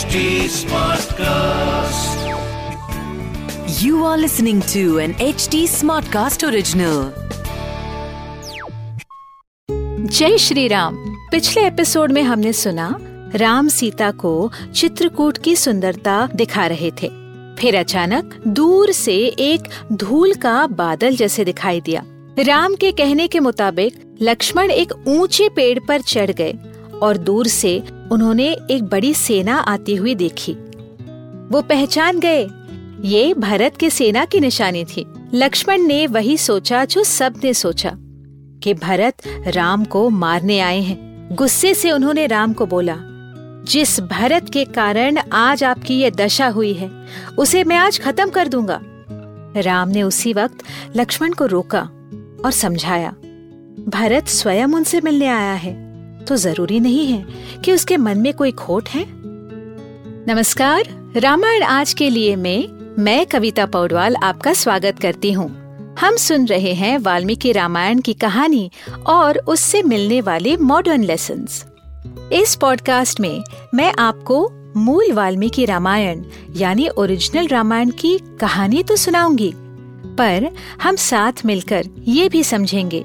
HD Smartcast. You are listening to an HD Smartcast original. जय श्री राम पिछले episode में हमने सुना राम सीता को चित्रकूट की सुंदरता दिखा रहे थे फिर अचानक दूर से एक धूल का बादल जैसे दिखाई दिया राम के कहने के मुताबिक लक्ष्मण एक ऊँचे पेड़ पर चढ़ गए और दूर से उन्होंने एक बड़ी सेना आती हुई देखी। वो पहचान गए। ये भरत के सेना की निशानी थी। लक्ष्मण ने वही सोचा जो सबने सोचा, कि भरत राम को मारने आए हैं। गुस्से से उन्होंने राम को बोला, जिस भरत के कारण आज आपकी ये दशा हुई है, उसे मैं आज खत्म कर दूँगा। राम ने उसी वक्त लक्ष्मण को रोका और समझाया, भरत स्वयं उनसे मिलने आया है। तो ज़रूरी नहीं है कि उसके मन में कोई खोट है। नमस्कार, रामायण आज के लिए में मैं कविता पौडवाल आपका स्वागत करती हूँ। हम सुन रहे हैं वाल्मीकि रामायण की कहानी और उससे मिलने वाले मॉडर्न लेसन इस पॉडकास्ट में मैं आपको मूल वाल्मीकि रामायण, यानी ओरिजिनल रामायण की कहानी तो सुनाऊँगी, पर हम साथ मिलकर ये भी समझेंगे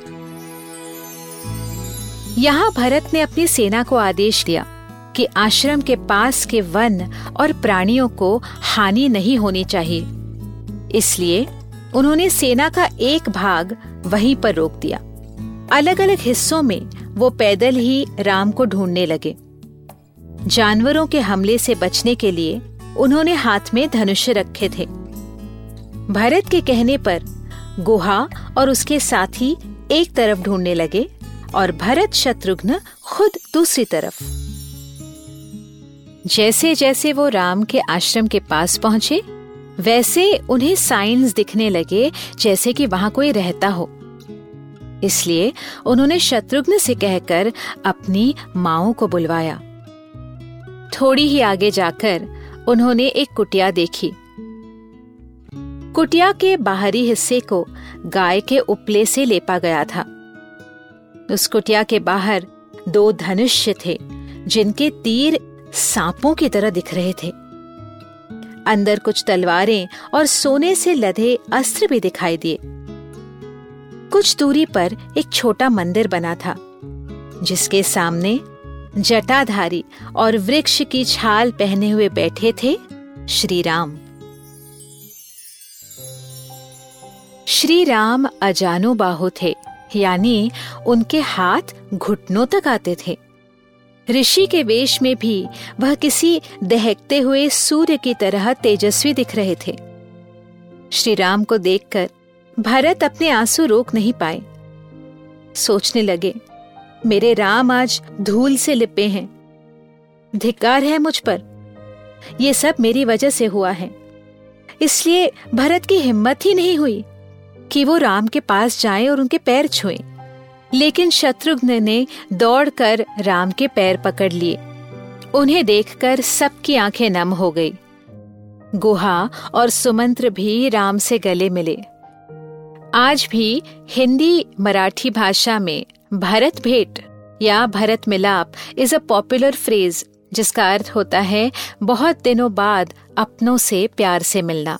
यहाँ भरत ने अपनी सेना को आदेश दिया कि आश्रम के पास के वन और प्राणियों को हानि नहीं होनी चाहिए। इसलिए उन्होंने सेना का एक भाग वहीं पर रोक दिया। अलग अलग हिस्सों में वो पैदल ही राम को ढूँढने लगे। जानवरों के हमले से बचने के लिए उन्होंने हाथ में धनुष्य रखे थे। भरत के कहने पर गुहा और उसके साथी एक तरफ़ ढूँढने लगे और भरत शत्रुघ्न खुद दूसरी तरफ़। जैसे जैसे वो राम के आश्रम के पास पहुँचे, वैसे उन्हें साइंस दिखने लगे जैसे कि वहाँ कोई रहता हो। इसलिए उन्होंने शत्रुघ्न से कहकर अपनी माओ को बुलवाया। थोड़ी ही आगे जाकर उन्होंने एक कुटिया देखी। कुटिया के बाहरी हिस्से को गाय के उपले से लेपा गया था। उस कुटिया के बाहर दो धनुष्य थे, जिनके तीर सांपों की तरह दिख रहे थे। अंदर कुछ तलवारें और सोने से लदे अस्त्र भी दिखाई दिए। कुछ दूरी पर एक छोटा मंदिर बना था, जिसके सामने जटाधारी और वृक्ष की छाल पहने हुए बैठे थे श्री राम श्री राम अजानो बाहु थे। यानी उनके हाथ घुटनों तक आते थे। ऋषि के वेश में भी वह किसी दहकते हुए सूर्य की तरह तेजस्वी दिख रहे थे। श्री राम को देखकर भरत अपने आँसू रोक नहीं पाए। सोचने लगे, मेरे राम आज धूल से लिपे हैं। धिक्कार है मुझ पर। यह सब मेरी वजह से हुआ है। इसलिए भरत की हिम्मत ही नहीं हुई। कि वो राम के पास जाए और उनके पैर छुए। लेकिन शत्रुघ्न ने दौड़कर राम के पैर पकड़ लिए। उन्हें देखकर सबकी आँखें नम हो गई। गुहा और सुमंत्र भी राम से गले मिले। आज भी हिंदी मराठी भाषा में भरत भेंट या Bharat Milap is a popular phrase जिसका अर्थ होता है, बहुत दिनों बाद अपनों से प्यार से मिलना।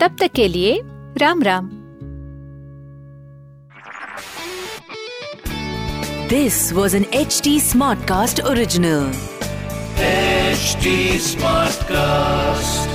तब तक के लिए Ram Ram. This was an H T smart cast original H T smart cast